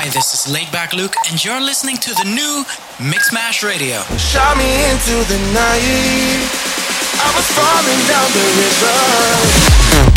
Hi, this is Laidback Luke, and you're listening to the new Mixmash Radio. Shot me into the night. I was falling down the river.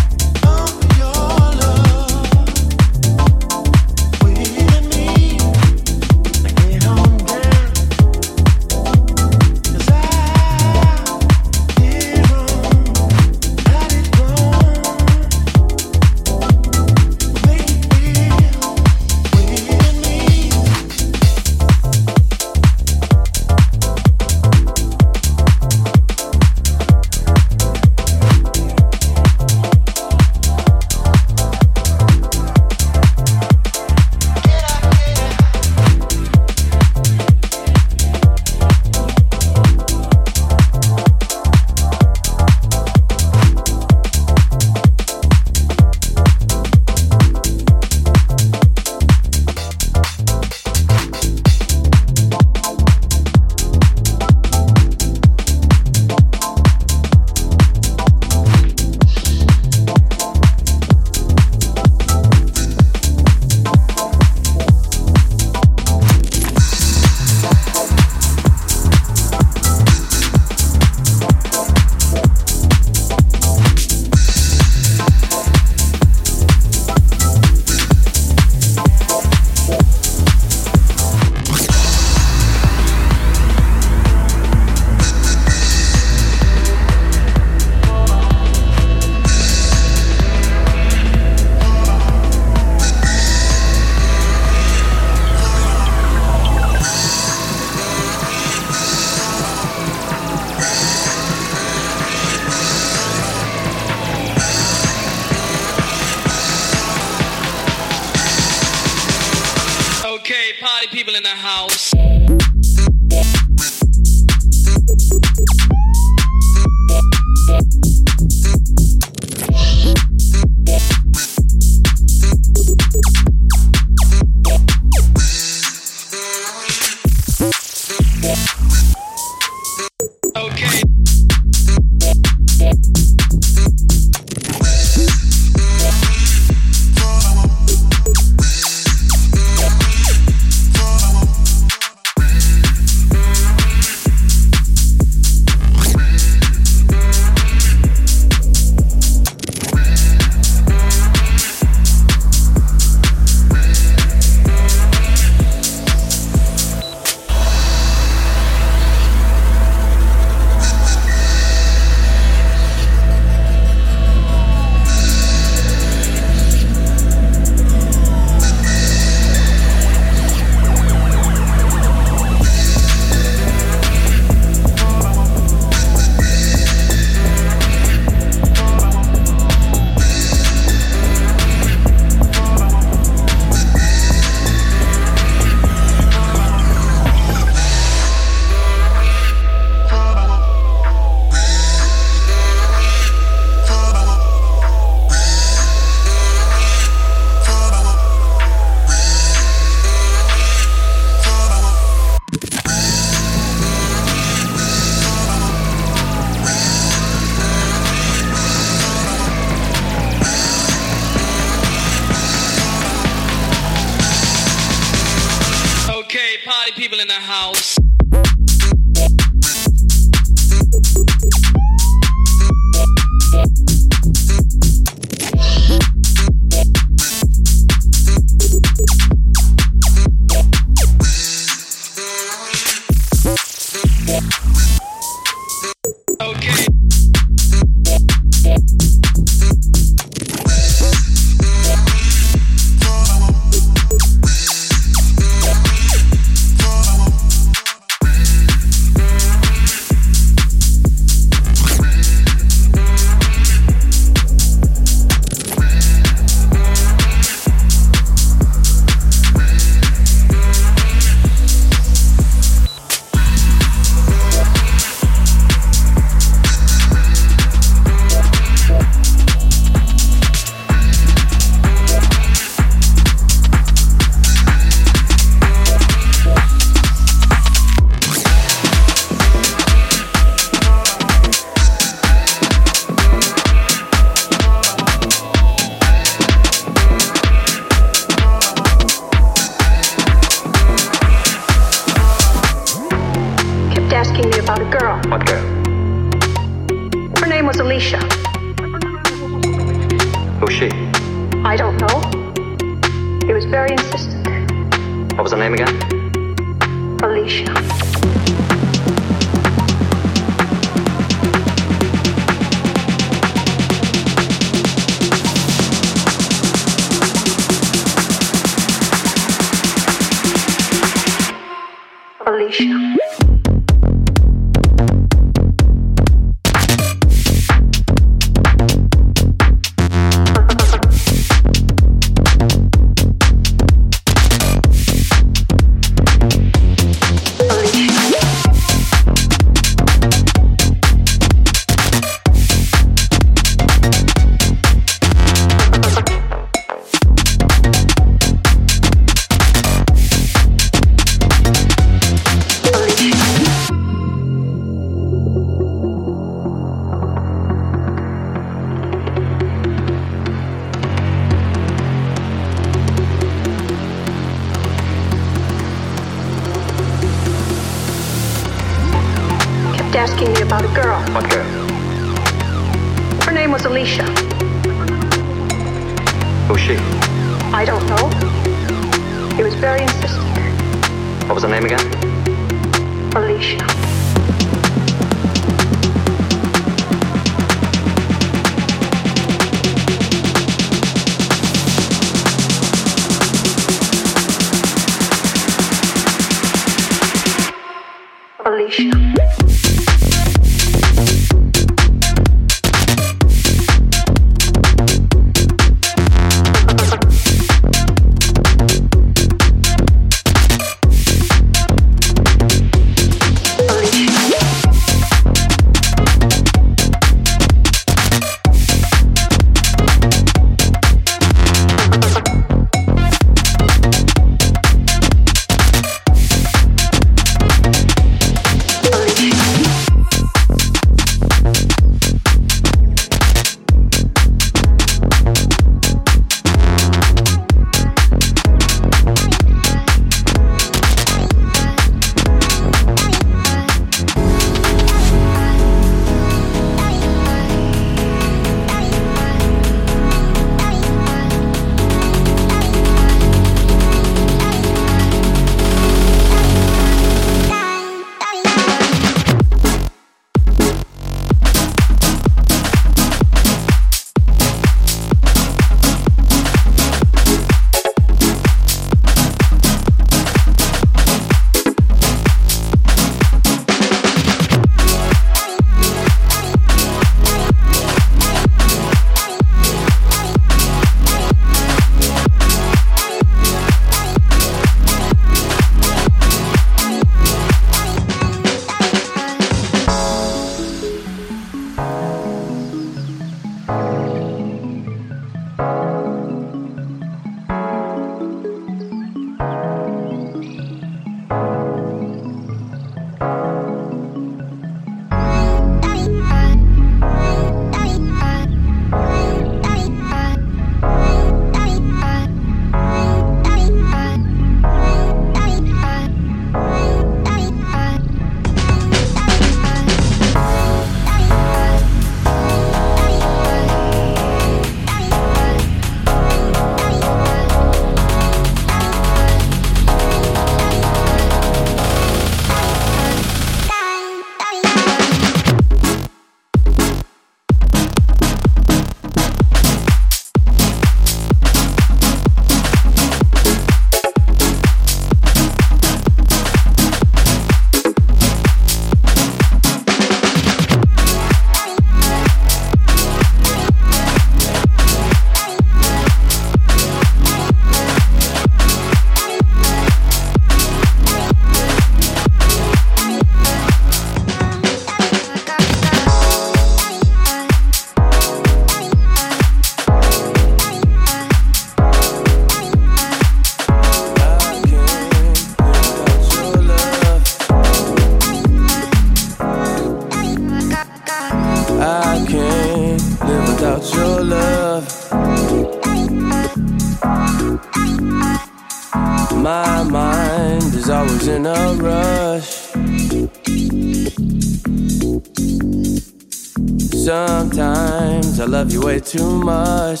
love you way too much.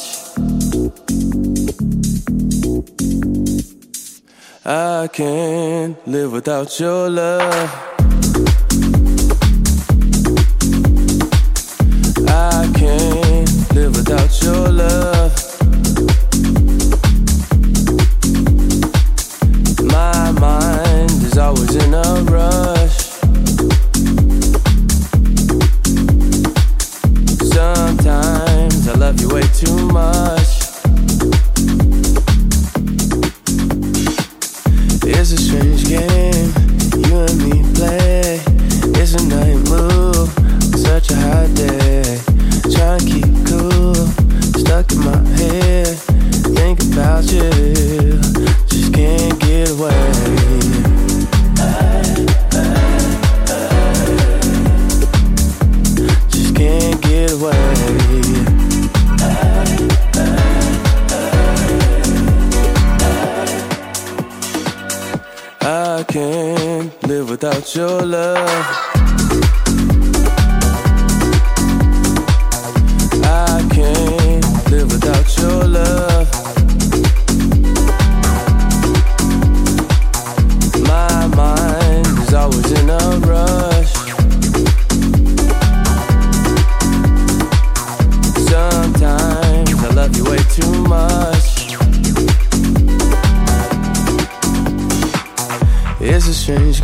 I can't live without your love. I can't live without your love.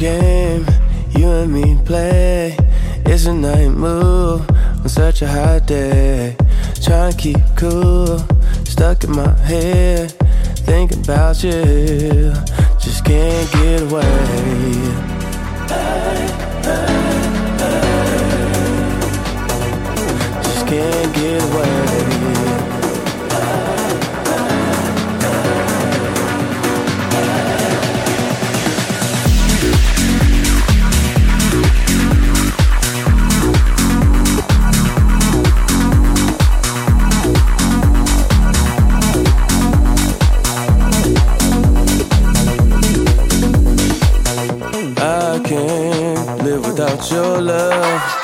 game you and me play. It's a night move on such a hot day. Trying to keep cool, stuck in my head, thinking about you. Just can't get away. can't get away. your love.